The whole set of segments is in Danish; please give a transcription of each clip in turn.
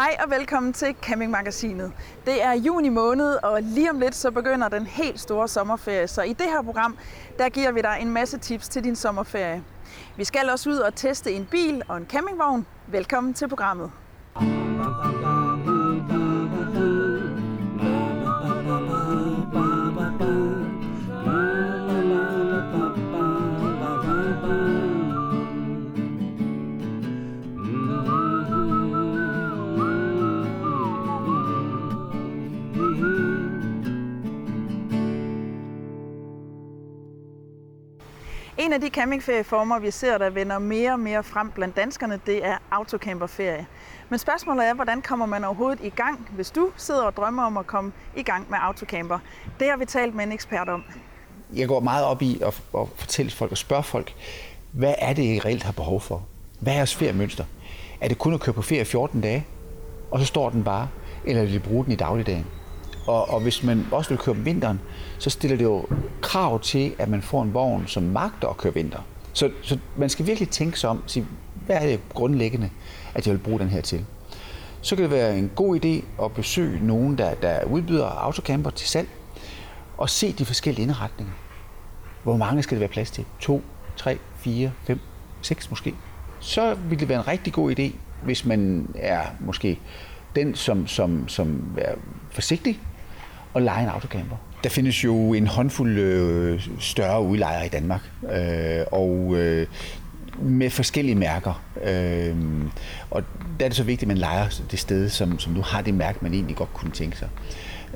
Hej og velkommen til Campingmagasinet. Det er juni måned, og lige om lidt så begynder den helt store sommerferie. Så i det her program, der giver vi dig en masse tips til din sommerferie. Vi skal også ud og teste en bil og en campingvogn. Velkommen til programmet. En af de campingferieformer, vi ser, der vender mere og mere frem blandt danskerne, det er autocamperferie. Men spørgsmålet er, hvordan kommer man overhovedet i gang, hvis du sidder og drømmer om at komme i gang med autocamper? Det har vi talt med en ekspert om. Jeg går meget op i at, at fortælle folk og spørge folk, hvad er det, I reelt har behov for? Hvad er jeres feriemønster? Er det kun at køre på ferie 14 dage, og så står den bare? Eller vil I bruge den i dagligdagen? Og, og hvis man også vil køre om vinteren, så stiller det jo krav til, at man får en vogn, som magter at køre vinter. Så, så man skal virkelig tænke sig om, sige, hvad er det grundlæggende, at jeg vil bruge den her til. Så kan det være en god idé at besøge nogen, der, der udbyder autocamper til salg, og se de forskellige indretninger. Hvor mange skal det være plads til? To, tre, fire, fem, seks måske. Så vil det være en rigtig god idé, hvis man er måske den, som, som, som er forsigtig at lege en autocamper. Der findes jo en håndfuld øh, større udlejere i Danmark, øh, og øh, med forskellige mærker. Øh, og der er det så vigtigt, at man leger det sted, som, som nu har det mærke, man egentlig godt kunne tænke sig.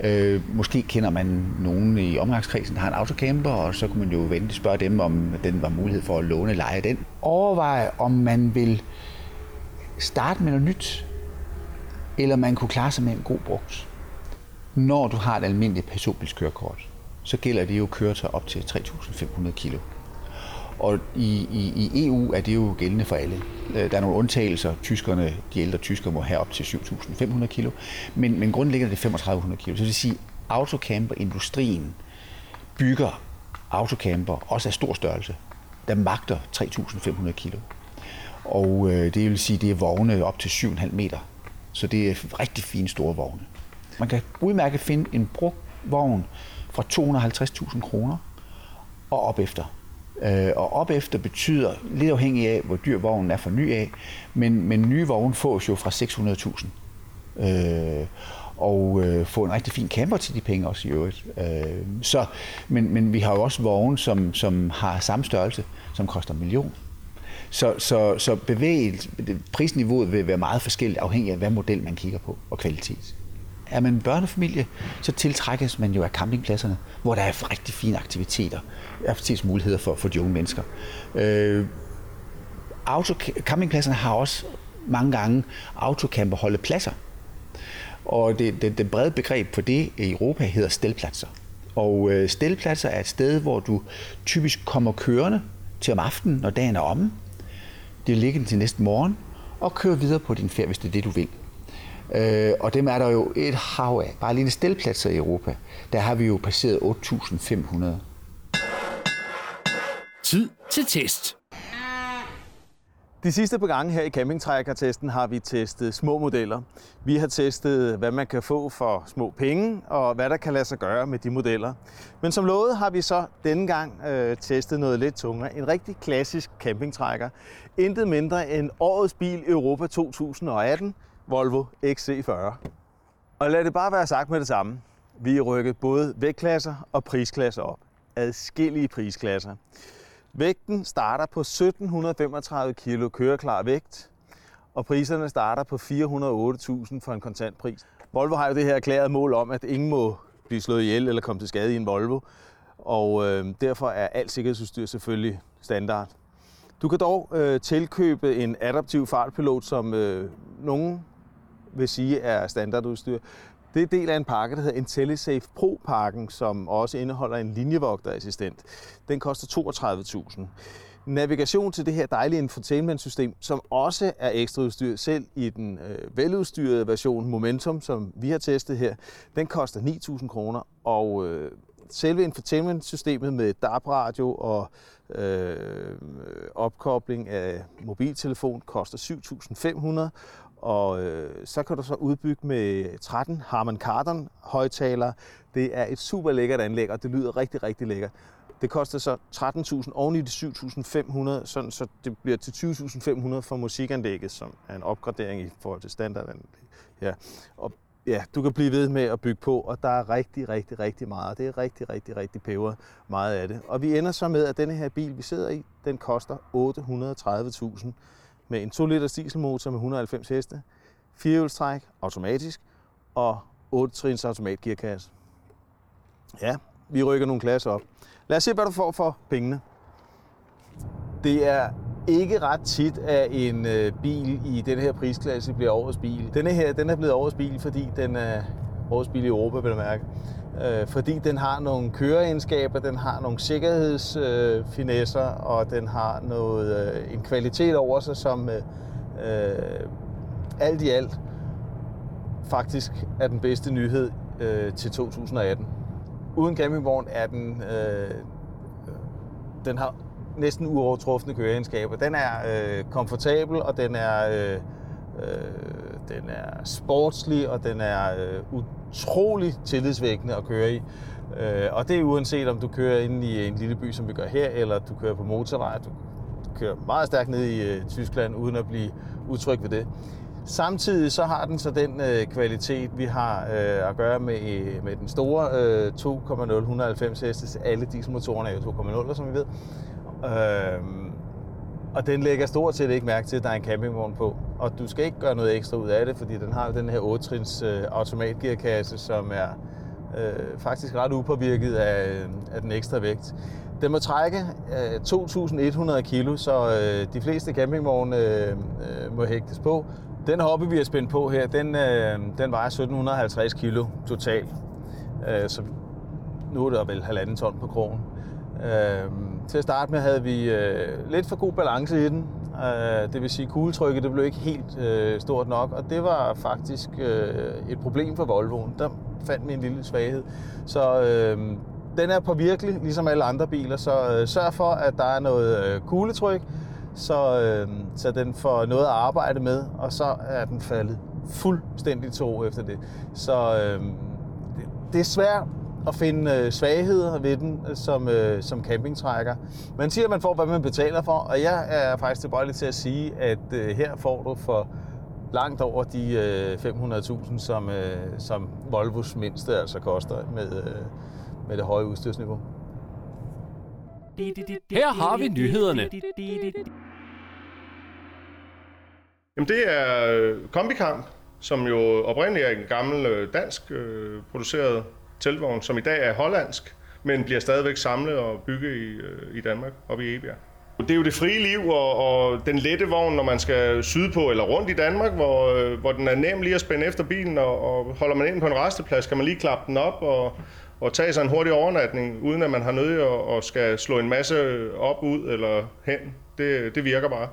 Øh, måske kender man nogen i omgangskredsen, der har en autocamper, og så kunne man jo vente spørge dem, om den var mulighed for at låne leje den. Overvej, om man vil starte med noget nyt, eller man kunne klare sig med en god brugt når du har et almindeligt personbilskørekort, så gælder det jo køretøj op til 3.500 kilo. Og i, i, i EU er det jo gældende for alle. Øh, der er nogle undtagelser. Tyskerne, de ældre tyskere må have op til 7.500 kilo. Men, men grundlæggende er det 3.500 kilo. Så det vil sige, at autocamperindustrien bygger autocamper, også af stor størrelse, der magter 3.500 kilo. Og øh, det vil sige, det er vogne op til 7,5 meter. Så det er rigtig fine store vogne. Man kan udmærket finde en brugt vogn fra 250.000 kroner og op efter. Øh, og op efter betyder, lidt afhængig af, hvor dyr vognen er for ny af, men, men nye vogne fås jo fra 600.000. Øh, og øh, få en rigtig fin camper til de penge også i øvrigt. Øh, så, men, men vi har jo også vogne, som, som har samme størrelse, som koster en million. Så, så, så bevæget, prisniveauet vil være meget forskelligt afhængig af, hvad model man kigger på og kvalitet. Er man en børnefamilie, så tiltrækkes man jo af campingpladserne, hvor der er rigtig fine aktiviteter, aktivitetsmuligheder for, for de unge mennesker. Øh, auto, campingpladserne har også mange gange autocamper holdepladser. Og det, det, det brede begreb for det i Europa hedder stelpladser. Og øh, stelpladser er et sted, hvor du typisk kommer kørende til om aftenen, når dagen er omme. Det ligger til næste morgen, og kører videre på din ferie, hvis det er det, du vil. Øh, og dem er der jo et hav af. Bare lige stelpladser i Europa, der har vi jo passeret 8.500. Tid til test. De sidste par gange her i campingtrækkertesten har vi testet små modeller. Vi har testet, hvad man kan få for små penge, og hvad der kan lade sig gøre med de modeller. Men som lovet har vi så denne gang øh, testet noget lidt tungere. En rigtig klassisk campingtrækker. Intet mindre end årets bil Europa 2018, Volvo XC40. Og lad det bare være sagt med det samme. Vi er rykket både vægtklasser og prisklasser op. Adskillige prisklasser. Vægten starter på 1735 kg køreklar vægt, og priserne starter på 408.000 for en kontantpris. Volvo har jo det her erklæret mål om, at ingen må blive slået ihjel eller komme til skade i en Volvo, og øh, derfor er alt sikkerhedsudstyr selvfølgelig standard. Du kan dog øh, tilkøbe en adaptiv fartpilot, som øh, nogen vil sige er standardudstyr. Det er del af en pakke, der hedder IntelliSafe Pro-pakken, som også indeholder en linjevogterassistent. Den koster 32.000. Navigation til det her dejlige infotainment-system, som også er ekstraudstyr selv i den øh, veludstyrede version Momentum, som vi har testet her, den koster 9.000 kroner, og øh, selve infotainment-systemet med DAB-radio og øh, opkobling af mobiltelefon koster 7.500, og øh, så kan du så udbygge med 13 Harman Kardon højtaler. Det er et super lækkert anlæg, og det lyder rigtig, rigtig lækkert. Det koster så 13.000 oven i de 7.500, sådan så det bliver til 20.500 for musikanlægget, som er en opgradering i forhold til standardanlæg. Ja. Og ja, du kan blive ved med at bygge på, og der er rigtig, rigtig, rigtig meget. Det er rigtig, rigtig, rigtig peber meget af det. Og vi ender så med, at denne her bil, vi sidder i, den koster 830.000 med en 2 liters dieselmotor med 190 heste, firehjulstræk, automatisk og 8 trins automatgearkasse. Ja, vi rykker nogle klasser op. Lad os se, hvad du får for pengene. Det er ikke ret tit, at en øh, bil i den her prisklasse bliver årets bil. Denne her, den er blevet årets bil, fordi den er vores bil i Europa, vil jeg mærke. Øh, fordi den har nogle køreegenskaber, den har nogle sikkerhedsfinesser, øh, og den har noget, øh, en kvalitet over sig, som øh, øh alt i alt faktisk er den bedste nyhed øh, til 2018. Uden campingvogn er den, øh, øh den har næsten uovertrufne køreegenskaber. Den er øh, komfortabel, og den er, øh, øh, den er sportslig, og den er øh, utrolig tillidsvækkende at køre i. Øh, og det er uanset om du kører ind i en lille by, som vi gør her, eller du kører på motorvej. Du, du kører meget stærkt ned i øh, Tyskland, uden at blive utryg ved det. Samtidig så har den så den øh, kvalitet, vi har øh, at gøre med, øh, med den store øh, 2,0 190 hestes. Alle dieselmotorerne er jo 2,0, som vi ved. Øh, og den lægger stort set ikke mærke til, at der er en campingvogn på. Og du skal ikke gøre noget ekstra ud af det, fordi den har den her 8-trins øh, automatgearkasse, som er øh, faktisk ret upåvirket af, øh, af den ekstra vægt. Den må trække øh, 2.100 kilo, så øh, de fleste campingvogne øh, øh må hægtes på. Den hobby, vi har spændt på her, den, øh, den vejer 1750 kilo totalt. Øh, så nu er der vel halvanden ton på krogen. Øh, til at starte med havde vi øh, lidt for god balance i den. Øh, det vil sige, at kugletrykket det blev ikke helt øh, stort nok, og det var faktisk øh, et problem for Volvoen. Der fandt vi en lille svaghed. Så øh, den er påvirkelig, ligesom alle andre biler, så øh, sørg for, at der er noget øh, kugletryk, så, øh, så den får noget at arbejde med, og så er den faldet fuldstændig to efter det. Så øh, det, det er svært at finde øh, svagheder ved den øh, som, øh, som campingtrækker. Man siger, at man får, hvad man betaler for, og jeg er faktisk tilbøjelig til at sige, at øh, her får du for langt over de øh, 500.000, som, øh, som Volvos mindste altså koster med, øh, med det høje udstyrsniveau. Her har vi nyhederne. Jamen det er øh, Kombikamp, som jo oprindeligt er en gammel øh, dansk øh, produceret teltvogn, som i dag er hollandsk, men bliver stadigvæk samlet og bygget i, øh, i Danmark, og i Ebjerg. Det er jo det frie liv og, og den lette vogn, når man skal syde på eller rundt i Danmark, hvor, øh, hvor den er nem lige at spænde efter bilen, og, og holder man ind på en resteplads, kan man lige klappe den op og, og tage sig en hurtig overnatning, uden at man har nødt og, og skal slå en masse op, ud eller hen. Det, det virker bare.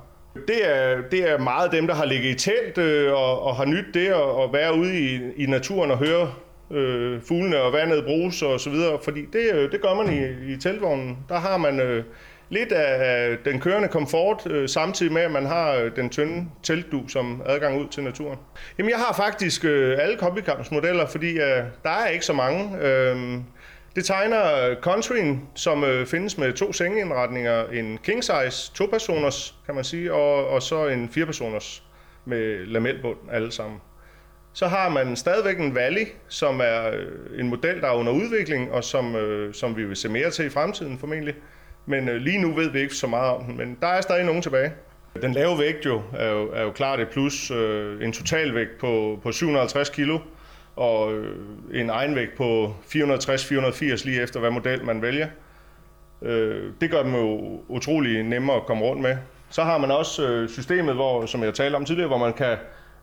Det er, det er meget dem, der har ligget i telt øh, og, og har nyt det og, og være ude i, i naturen og høre øh, fuglene og vandet bruges og så videre, fordi det, øh, det gør man i, i teltvognen. Der har man øh, lidt af den kørende komfort, øh, samtidig med, at man har øh, den tynde teltdu som adgang ud til naturen. Jamen, jeg har faktisk øh, alle modeller, fordi øh, der er ikke så mange. Øh, det tegner Countryen, som øh, findes med to sengeindretninger, en king size, to personers, kan man sige, og, og så en fire personers med lamelbund alle sammen. Så har man stadigvæk en Valley, som er øh, en model, der er under udvikling, og som, øh, som vi vil se mere til i fremtiden formentlig. Men øh, lige nu ved vi ikke så meget om den, men der er stadig nogen tilbage. Den lave vægt jo er jo, er jo klart et plus. Øh, en totalvægt på, på 750 kilo, og øh, en egenvægt på 460-480 lige efter, hvad model man vælger. Øh, det gør dem jo utrolig nemmere at komme rundt med. Så har man også øh, systemet, hvor, som jeg talte om tidligere, hvor man kan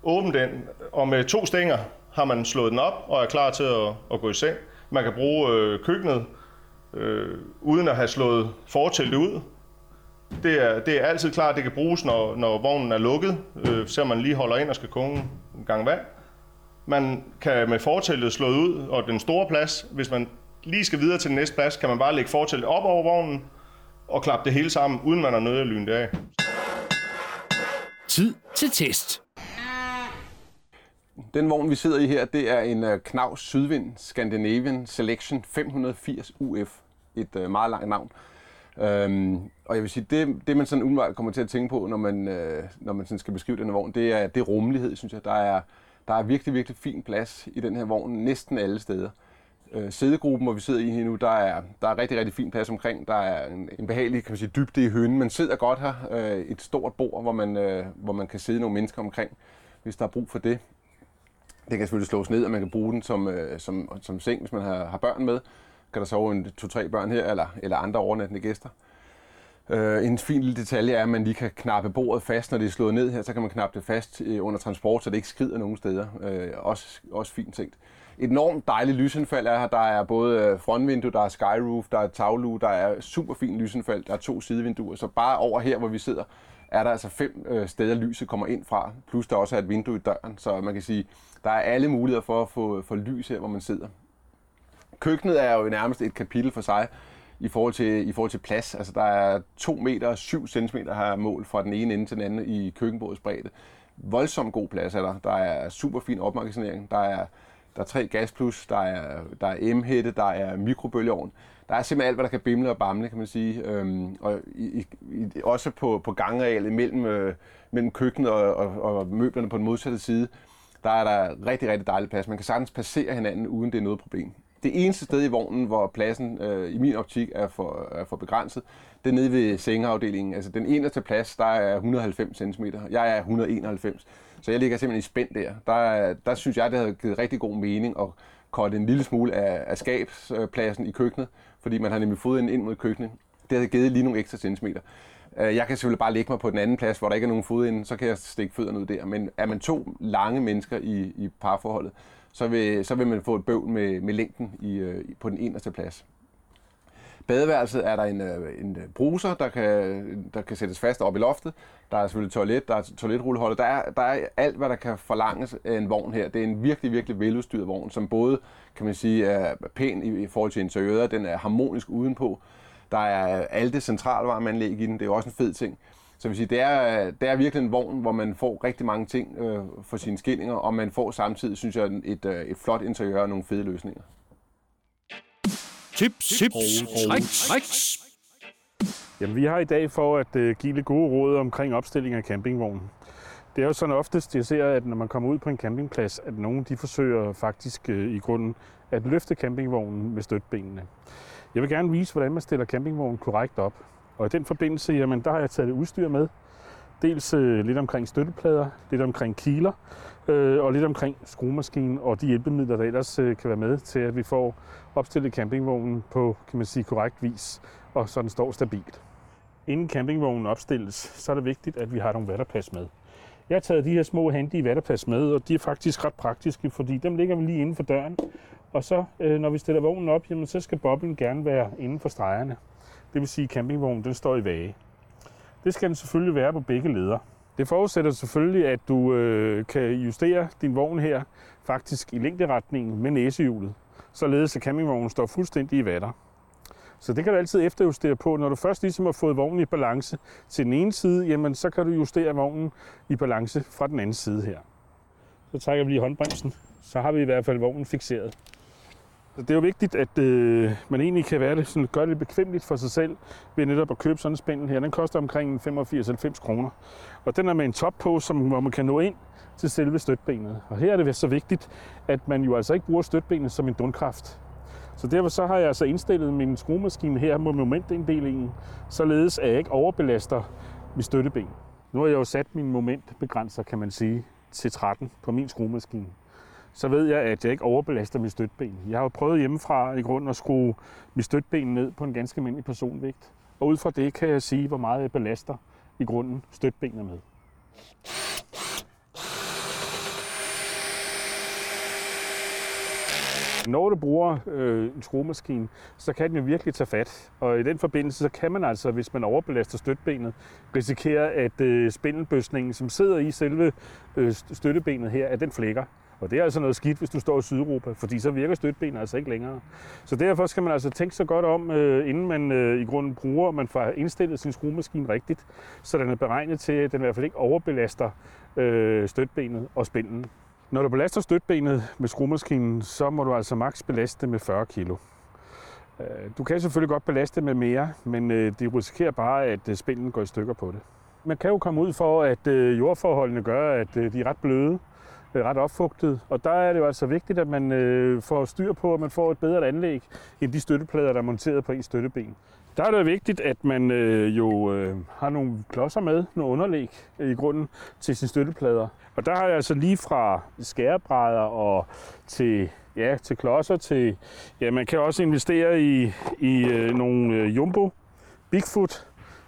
åbne den, og med to stænger har man slået den op og er klar til at, at gå i seng. Man kan bruge øh, køkkenet øh, uden at have slået fortællet ud. Det er, det er altid klart, at det kan bruges, når, når vognen er lukket, øh, så man lige holder ind og skal koge en gang vand. Man kan med fortællet slået ud, og den store plads, hvis man lige skal videre til den næste plads, kan man bare lægge fortællet op over vognen og klappe det hele sammen, uden man er nødt at lyne det af. Tid til test. Den vogn, vi sidder i her, det er en uh, Knaus Sydvind Scandinavian Selection 580 UF. Et øh, meget langt navn. Øhm, og jeg vil sige, det, det man sådan umiddelbart kommer til at tænke på, når man, øh, når man sådan skal beskrive den her vogn, det er, det er rummelighed, synes jeg. Der er, der er virkelig, virkelig fin plads i den her vogn, næsten alle steder. Øh, sædegruppen, hvor vi sidder i her nu, der er, der er rigtig, rigtig fin plads omkring. Der er en, en behagelig kan man sige, dybde i hønen. Man sidder godt her. Øh, et stort bord, hvor man, øh, hvor man kan sidde nogle mennesker omkring, hvis der er brug for det. Det kan selvfølgelig slås ned, og man kan bruge den som, øh, som, som seng, hvis man har, har børn med. Kan der sove en to-tre børn her, eller, eller andre overnattende gæster. Øh, en fin lille detalje er, at man lige kan knappe bordet fast, når det er slået ned her, så kan man knappe det fast øh, under transport, så det ikke skrider nogen steder. Øh, også, også fint tænkt. Et enormt dejligt lysindfald er her. Der er både øh, frontvindue, der er skyroof, der er taglue, der er super fint lysindfald, der er to sidevinduer. Så bare over her, hvor vi sidder, er der altså fem øh, steder, lyset kommer ind fra. Plus der også er et vindue i døren, så man kan sige, der er alle muligheder for at få, for lys her, hvor man sidder. Køkkenet er jo nærmest et kapitel for sig i forhold til, i forhold til plads. Altså der er 2 meter og 7 cm her mål fra den ene ende til den anden i køkkenbordets bredde. Voldsomt god plads er der. Der er super fin opmagasinering. Der er, der er tre gasplus, der er, der er M-hætte, der er mikrobølgeovn. Der er simpelthen alt, hvad der kan bimle og bamle, kan man sige. Øhm, og i, i, også på, på gangarealet mellem, øh, mellem køkkenet og, og, og møblerne på den modsatte side, der er der rigtig, rigtig dejlig plads. Man kan sagtens passere hinanden, uden det er noget problem. Det eneste sted i vognen, hvor pladsen øh, i min optik er for, er for begrænset, det er nede ved sengeafdelingen. Altså den eneste plads, der er 190 cm. Jeg er 191 så jeg ligger simpelthen i spænd der. Der, der synes jeg, det havde givet rigtig god mening at korte en lille smule af, af skabspladsen i køkkenet, fordi man har nemlig fået ind mod køkkenet. Det havde givet lige nogle ekstra centimeter. Øh, jeg kan selvfølgelig bare lægge mig på den anden plads, hvor der ikke er nogen fodinde, så kan jeg stikke fødderne ud der. Men er man to lange mennesker i, i parforholdet, så vil, så vil man få et bøvl med, med længden i, øh, på den eneste plads. Badeværelset er der en, øh, en bruser, der kan, der kan sættes fast op i loftet. Der er selvfølgelig toilet, der er toiletrulleholder. Der er, der er alt, hvad der kan forlanges af en vogn her. Det er en virkelig, virkelig veludstyret vogn, som både kan man sige, er pæn i, i forhold til interiøret, den er harmonisk udenpå. Der er alt det centralvarmeanlæg i den, det er også en fed ting. Så vil sige, det, er, det er virkelig en vogn, hvor man får rigtig mange ting øh, for sine skillinger, og man får samtidig, synes jeg, et, øh, et flot interiør og nogle fede løsninger. Tips, tips og tricks. Jamen, vi har i dag for at uh, give lidt gode råd omkring opstilling af campingvognen. Det er jo sådan oftest, jeg ser, at når man kommer ud på en campingplads, at nogen de forsøger faktisk uh, i grunden at løfte campingvognen med støtbenene. Jeg vil gerne vise, hvordan man stiller campingvognen korrekt op. Og i den forbindelse, jamen, der har jeg taget udstyr med. Dels øh, lidt omkring støtteplader, lidt omkring kiler, øh, og lidt omkring skruemaskinen og de hjælpemidler, der ellers øh, kan være med til, at vi får opstillet campingvognen på kan man sige, korrekt vis, og så den står stabilt. Inden campingvognen opstilles, så er det vigtigt, at vi har nogle vatterpas med. Jeg har taget de her små handy vatterpas med, og de er faktisk ret praktiske, fordi dem ligger vi lige inden for døren. Og så, øh, når vi stiller vognen op, jamen, så skal boblen gerne være inden for stregerne. Det vil sige, at campingvognen den står i vage. Det skal den selvfølgelig være på begge leder. Det forudsætter selvfølgelig, at du øh, kan justere din vogn her faktisk i længderetningen med næsehjulet, således at campingvognen står fuldstændig i vatter. Så det kan du altid efterjustere på. Når du først ligesom har fået vognen i balance til den ene side, jamen så kan du justere vognen i balance fra den anden side her. Så trækker vi lige håndbremsen, så har vi i hvert fald vognen fixeret. Det er jo vigtigt, at øh, man egentlig kan være det, sådan, gøre det bekvemmeligt for sig selv ved netop at købe sådan en spændel her. Den koster omkring 85-90 kroner. Og den er med en top på, som, hvor man kan nå ind til selve støtbenet. Og her er det så vigtigt, at man jo altså ikke bruger støtbenet som en dundkraft. Så derfor så har jeg altså indstillet min skruemaskine her mod momentinddelingen, således at jeg ikke overbelaster mit støtteben. Nu har jeg jo sat min momentbegrænser, kan man sige, til 13 på min skruemaskine så ved jeg, at jeg ikke overbelaster mit støtben. Jeg har jo prøvet hjemmefra i grund at skrue mit støtben ned på en ganske almindelig personvægt. Og ud fra det kan jeg sige, hvor meget jeg belaster i grunden støtbenet med. Altså, når du bruger øh, en skruemaskine, så kan den jo virkelig tage fat. Og i den forbindelse, så kan man altså, hvis man overbelaster støtbenet, risikere, at øh, spindelbøsningen, som sidder i selve øh, støttebenet her, at den flækker. Og det er altså noget skidt, hvis du står i Sydeuropa, fordi så virker støttebenet altså ikke længere. Så derfor skal man altså tænke sig godt om, øh, inden man øh, i grunden bruger, og man får indstillet sin skruemaskine rigtigt, så den er beregnet til, at den i hvert fald ikke overbelaster øh, støtbenet og spinden. Når du belaster støtbenet med skruemaskinen, så må du altså maks belaste med 40 kg. Øh, du kan selvfølgelig godt belaste med mere, men øh, det risikerer bare, at øh, spænden går i stykker på det. Man kan jo komme ud for, at øh, jordforholdene gør, at de er ret bløde, Øh, ret opfugtet. Og der er det jo altså vigtigt, at man øh, får styr på, at man får et bedre anlæg end de støtteplader, der er monteret på ens støtteben. Der er det vigtigt, at man øh, jo øh, har nogle klodser med, nogle underlæg i grunden til sine støtteplader. Og der har jeg altså lige fra skærebrædder og til, ja, til klodser til, ja, man kan også investere i, i øh, nogle øh, Jumbo Bigfoot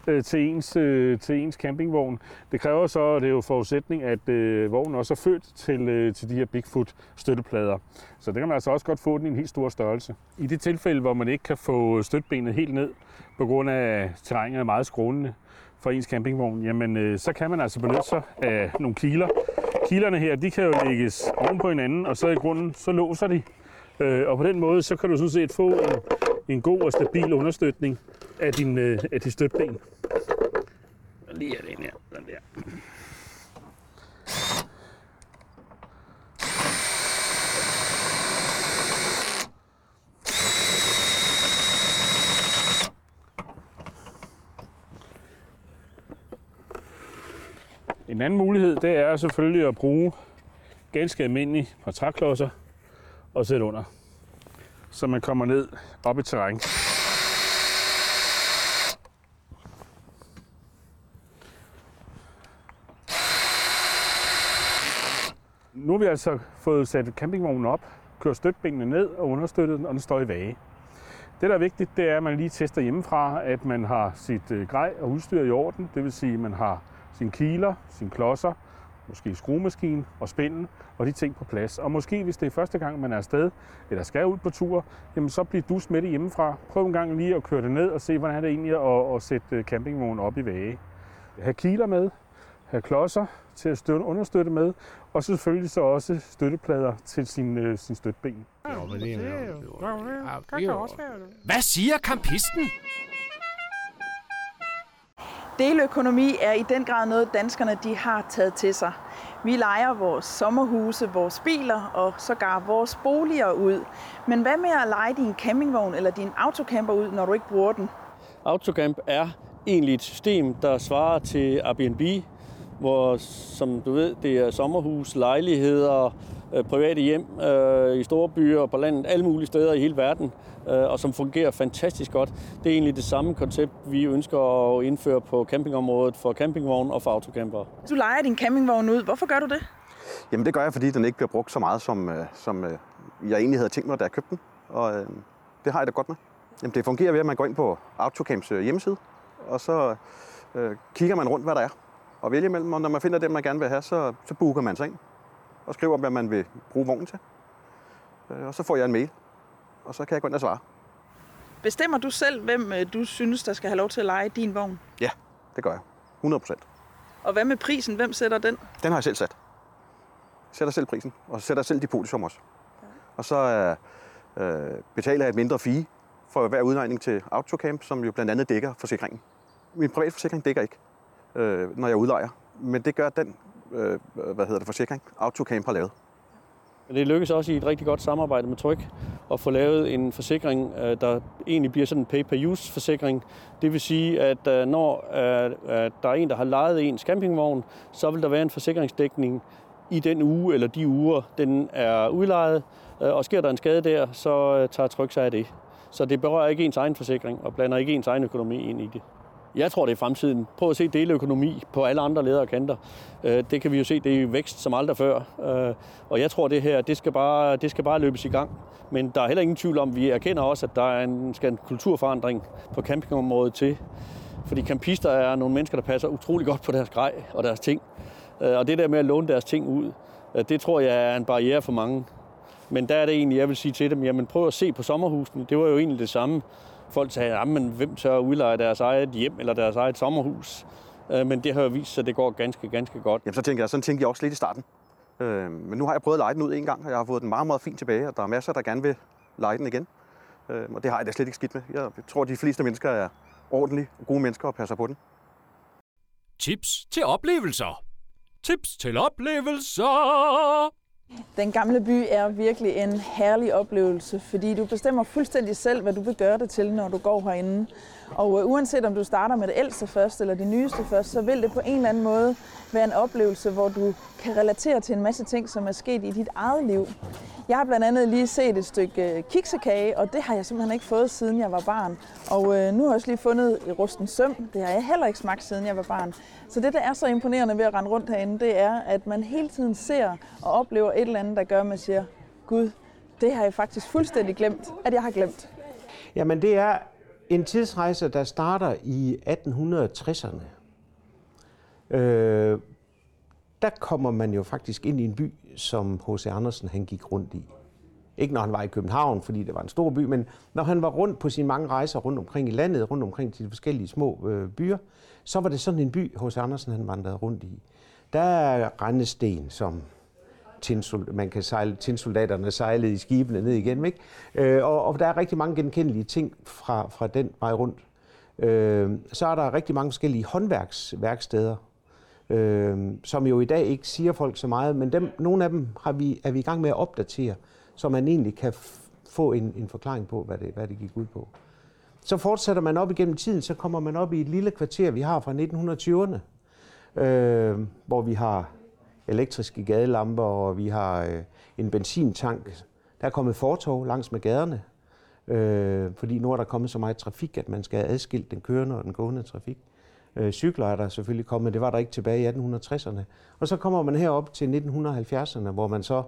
øh, til, ens, øh, til ens campingvogn. Det kræver så, og det er jo forudsætning, at øh, vognen også er født til, øh, til de her Bigfoot støtteplader. Så det kan man altså også godt få den i en helt stor størrelse. I det tilfælde, hvor man ikke kan få støtbenet helt ned, på grund af terrænet er meget skrånende for ens campingvogn, jamen øh, så kan man altså benytte sig af nogle kiler. Kilerne her, de kan jo lægges oven på hinanden, og så i grunden, så låser de. Øh, og på den måde, så kan du sådan set få en, en god og stabil understøtning af, din, øh, af dit støtben. Lige er det her, den der. En anden mulighed, det er selvfølgelig at bruge ganske almindelige portrætklodser og sætte under, så man kommer ned op i terræn. Vi altså fået sat campingvognen op, kørt støtbenene ned og understøttet den, og den står i vage. Det, der er vigtigt, det er, at man lige tester hjemmefra, at man har sit øh, grej og udstyr i orden. Det vil sige, at man har sin kiler, sin klodser, måske skruemaskine og spænden og de ting på plads. Og måske, hvis det er første gang, man er afsted eller skal ud på tur, jamen så bliver du med det hjemmefra. Prøv en gang lige at køre det ned og se, hvordan er det egentlig at, at sætte øh, campingvognen op i vage. Ha' kiler med, have klodser til at støtte, understøtte med, og selvfølgelig så også støtteplader til sin, øh, sin støtben. Hvad siger kampisten? Deleøkonomi er i den grad noget, danskerne de har taget til sig. Vi leger vores sommerhuse, vores biler og sågar vores boliger ud. Men hvad med at lege din campingvogn eller din autocamper ud, når du ikke bruger den? Autocamp er egentlig et system, der svarer til Airbnb, hvor, som du ved, det er sommerhus, lejligheder, øh, private hjem øh, i store byer og på landet, alle mulige steder i hele verden, øh, og som fungerer fantastisk godt. Det er egentlig det samme koncept, vi ønsker at indføre på campingområdet for campingvogn og for autocamper. Du leger din campingvogn ud. Hvorfor gør du det? Jamen det gør jeg, fordi den ikke bliver brugt så meget, som, øh, som øh, jeg egentlig havde tænkt mig, da jeg købte den. Og øh, det har jeg da godt med. Jamen det fungerer ved, at man går ind på Autocamps hjemmeside, og så øh, kigger man rundt, hvad der er og vælge imellem, og når man finder det, man gerne vil have, så, så booker man sig ind og skriver, hvad man vil bruge vognen til. Øh, og så får jeg en mail, og så kan jeg gå ind og svare. Bestemmer du selv, hvem øh, du synes, der skal have lov til at lege din vogn? Ja, det gør jeg. 100 procent. Og hvad med prisen? Hvem sætter den? Den har jeg selv sat. Jeg sætter selv prisen, og sætter selv depositum også. Ja. Og så øh, betaler jeg et mindre fee for hver udlejning til Autocamp, som jo blandt andet dækker forsikringen. Min private forsikring dækker ikke øh, når jeg udlejer. Men det gør den øh, hvad hedder det, forsikring, Autocamp har lavet. Det lykkes også i et rigtig godt samarbejde med Tryg at få lavet en forsikring, øh, der egentlig bliver sådan en pay-per-use forsikring. Det vil sige, at øh, når øh, der er en, der har lejet ens campingvogn, så vil der være en forsikringsdækning i den uge eller de uger, den er udlejet. Og sker der en skade der, så tager Tryg sig af det. Så det berører ikke ens egen forsikring og blander ikke ens egen økonomi ind i det. Jeg tror, det er fremtiden. Prøv at se deleøkonomi på alle andre ledere kanter. Øh, det kan vi jo se, det er vækst som aldrig før. Øh, og jeg tror, det her, det skal, bare, det skal bare løbes i gang. Men der er heller ingen tvivl om, at vi erkender også, at der er en, skal en kulturforandring på campingområdet til. Fordi campister er nogle mennesker, der passer utrolig godt på deres grej og deres ting. Øh, og det der med at låne deres ting ud, det tror jeg er en barriere for mange. Men der er det egentlig, jeg vil sige til dem, jamen prøv at se på sommerhusene. Det var jo egentlig det samme folk sagde, at hvem tør udleje deres eget hjem eller deres eget sommerhus? Øh, men det har jo vist sig, at det går ganske, ganske godt. Jamen, så tænker jeg, sådan tænkte jeg også lidt i starten. Øh, men nu har jeg prøvet at lege den ud en gang, og jeg har fået den meget, meget fint tilbage, og der er masser, der gerne vil lege den igen. Øh, og det har jeg da slet ikke skidt med. Jeg tror, at de fleste mennesker er ordentlige og gode mennesker og passer på den. Tips til oplevelser. Tips til oplevelser. Den gamle by er virkelig en herlig oplevelse, fordi du bestemmer fuldstændig selv, hvad du vil gøre det til, når du går herinde. Og øh, uanset om du starter med det ældste først eller det nyeste først, så vil det på en eller anden måde være en oplevelse, hvor du kan relatere til en masse ting, som er sket i dit eget liv. Jeg har blandt andet lige set et stykke øh, kiksekage, og det har jeg simpelthen ikke fået, siden jeg var barn. Og øh, nu har jeg også lige fundet rusten søm. Det har jeg heller ikke smagt, siden jeg var barn. Så det, der er så imponerende ved at rende rundt herinde, det er, at man hele tiden ser og oplever et eller andet, der gør, at man siger, Gud, det har jeg faktisk fuldstændig glemt, at jeg har glemt. Jamen det er en tidsrejse, der starter i 1860'erne. Øh, der kommer man jo faktisk ind i en by, som H.C. Andersen han gik rundt i. Ikke når han var i København, fordi det var en stor by, men når han var rundt på sine mange rejser rundt omkring i landet, rundt omkring de forskellige små øh, byer, så var det sådan en by, H.C. Andersen han vandrede rundt i. Der er Rendesten, som tindsol, man kan sejle, tinsoldaterne sejlede i skibene ned igen. Ikke? Øh, og, og der er rigtig mange genkendelige ting fra, fra den vej rundt. Øh, så er der rigtig mange forskellige håndværksværksteder, øh, som jo i dag ikke siger folk så meget, men dem, nogle af dem har vi, er vi i gang med at opdatere, så man egentlig kan få en, en forklaring på, hvad det, hvad det gik ud på. Så fortsætter man op igennem tiden, så kommer man op i et lille kvarter, vi har fra 1920'erne, øh, hvor vi har elektriske gadelamper, og vi har øh, en benzintank. Der er kommet fortog langs med gaderne, øh, fordi nu er der kommet så meget trafik, at man skal adskilt den kørende og den gående trafik. Øh, cykler er der selvfølgelig kommet, det var der ikke tilbage i 1860'erne. Og så kommer man herop til 1970'erne, hvor man så,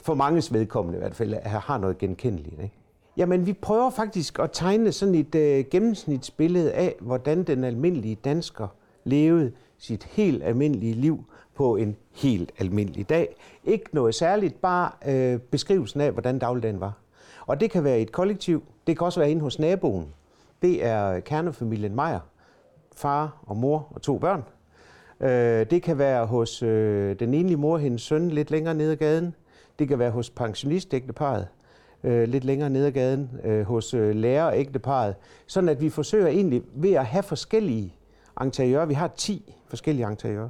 for manges vedkommende i hvert fald, har noget genkendeligt. Ikke? Jamen, vi prøver faktisk at tegne sådan et øh, gennemsnitsbillede af, hvordan den almindelige dansker levede sit helt almindelige liv på en helt almindelig dag. Ikke noget særligt, bare øh, beskrivelsen af, hvordan dagligdagen var. Og det kan være et kollektiv, det kan også være inde hos naboen. Det er kernefamilien Meier, far og mor og to børn. Øh, det kan være hos øh, den enlige mor og hendes søn lidt længere nede ad gaden. Det kan være hos pensionistægteparet øh, lidt længere nede ad gaden, øh, hos øh, lærerægteparet. Sådan at vi forsøger egentlig ved at have forskellige interiører. Vi har 10 forskellige interiører,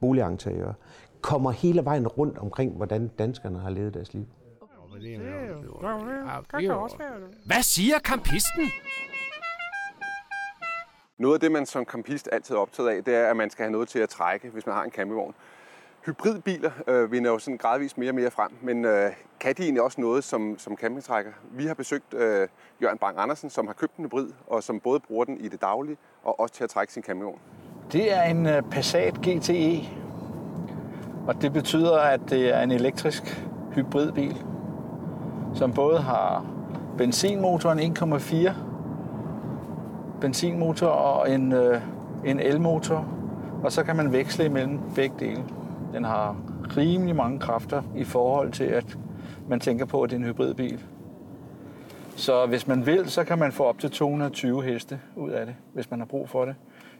boliginteriører. Kommer hele vejen rundt omkring, hvordan danskerne har levet deres liv. Hvad siger kampisten? Noget af det, man som campist altid er optaget af, det er, at man skal have noget til at trække, hvis man har en campingvogn. Hybridbiler øh, vinder jo sådan gradvist mere og mere frem, men øh, kan de egentlig også noget som, som campingtrækker? Vi har besøgt øh, Jørgen Bang Andersen, som har købt en hybrid, og som både bruger den i det daglige, og også til at trække sin campingvogn. Det er en øh, Passat GTE, og det betyder, at det er en elektrisk hybridbil, som både har benzinmotoren 1,4 benzinmotor og en, øh, en elmotor, og så kan man veksle imellem begge dele. Den har rimelig mange kræfter i forhold til, at man tænker på, at det er en hybridbil. Så hvis man vil, så kan man få op til 220 heste ud af det, hvis man har brug for det.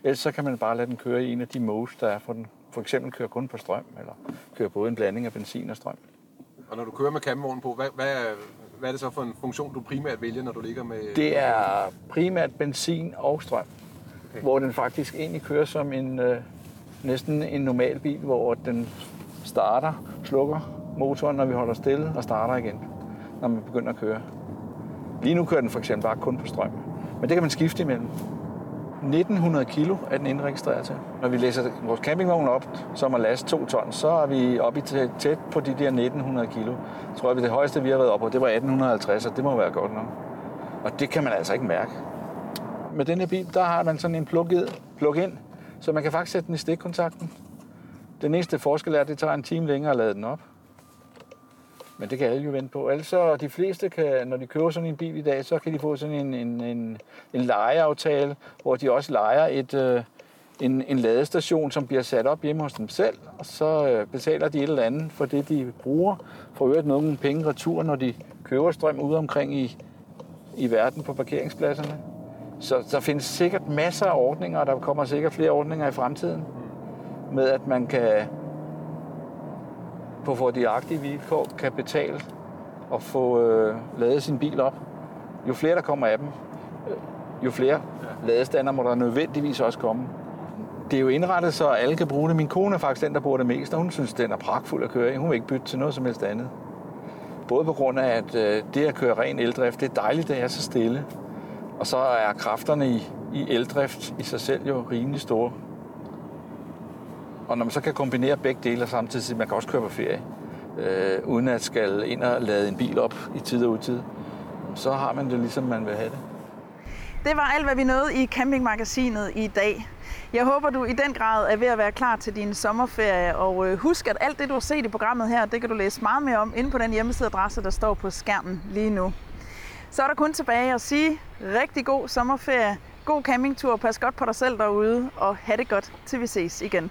Ellers så kan man bare lade den køre i en af de modes, der er for den. For eksempel køre kun på strøm, eller køre både en blanding af benzin og strøm. Og når du kører med campingvognen på, hvad, hvad, hvad er det så for en funktion, du primært vælger, når du ligger med... Det er primært benzin og strøm, okay. hvor den faktisk egentlig kører som en øh, næsten en normal bil, hvor den starter, slukker motoren, når vi holder stille, og starter igen, når man begynder at køre. Lige nu kører den for eksempel bare kun på strøm. Men det kan man skifte imellem. 1900 kilo er den indregistreret til. Når vi læser vores campingvogn op, som er last 2 ton, så er vi oppe i tæt på de der 1900 kilo. Jeg tror, at det højeste, vi har været oppe på, det var 1850, og det må være godt nok. Og det kan man altså ikke mærke. Med den her bil, der har man sådan en plug-in, så man kan faktisk sætte den i stikkontakten. Den eneste forskel er, at det tager en time længere at lade den op. Men det kan alle jo vente på. Altså, de fleste kan, når de køber sådan en bil i dag, så kan de få sådan en, en, en, en lejeaftale, hvor de også lejer et, øh, en, en ladestation, som bliver sat op hjemme hos dem selv, og så øh, betaler de et eller andet for det, de bruger, for øvrigt nogle penge retur, når de køber strøm ude omkring i, i verden på parkeringspladserne. Så der findes sikkert masser af ordninger, og der kommer sikkert flere ordninger i fremtiden, med at man kan på fordelagtige vilkår kan betale og få øh, lavet sin bil op. Jo flere der kommer af dem, jo flere ladestander må der nødvendigvis også komme. det er jo indrettet, så alle kan bruge det. Min kone er faktisk den, der bruger det mest, og hun synes, den er pragtfuld at køre i. Hun vil ikke bytte til noget som helst andet. Både på grund af, at øh, det at køre ren eldrift, det er dejligt, det er så stille. Og så er kræfterne i, i eldrift i sig selv jo rimelig store. Og når man så kan kombinere begge dele samtidig, så man kan også køre på ferie, øh, uden at skal ind og lade en bil op i tid og utid, så har man det ligesom man vil have det. Det var alt, hvad vi nåede i Campingmagasinet i dag. Jeg håber, du i den grad er ved at være klar til din sommerferie, og øh, husk, at alt det, du har set i programmet her, det kan du læse meget mere om inde på den hjemmesideadresse, der står på skærmen lige nu. Så er der kun tilbage at sige rigtig god sommerferie, god campingtur, pas godt på dig selv derude, og have det godt, til vi ses igen.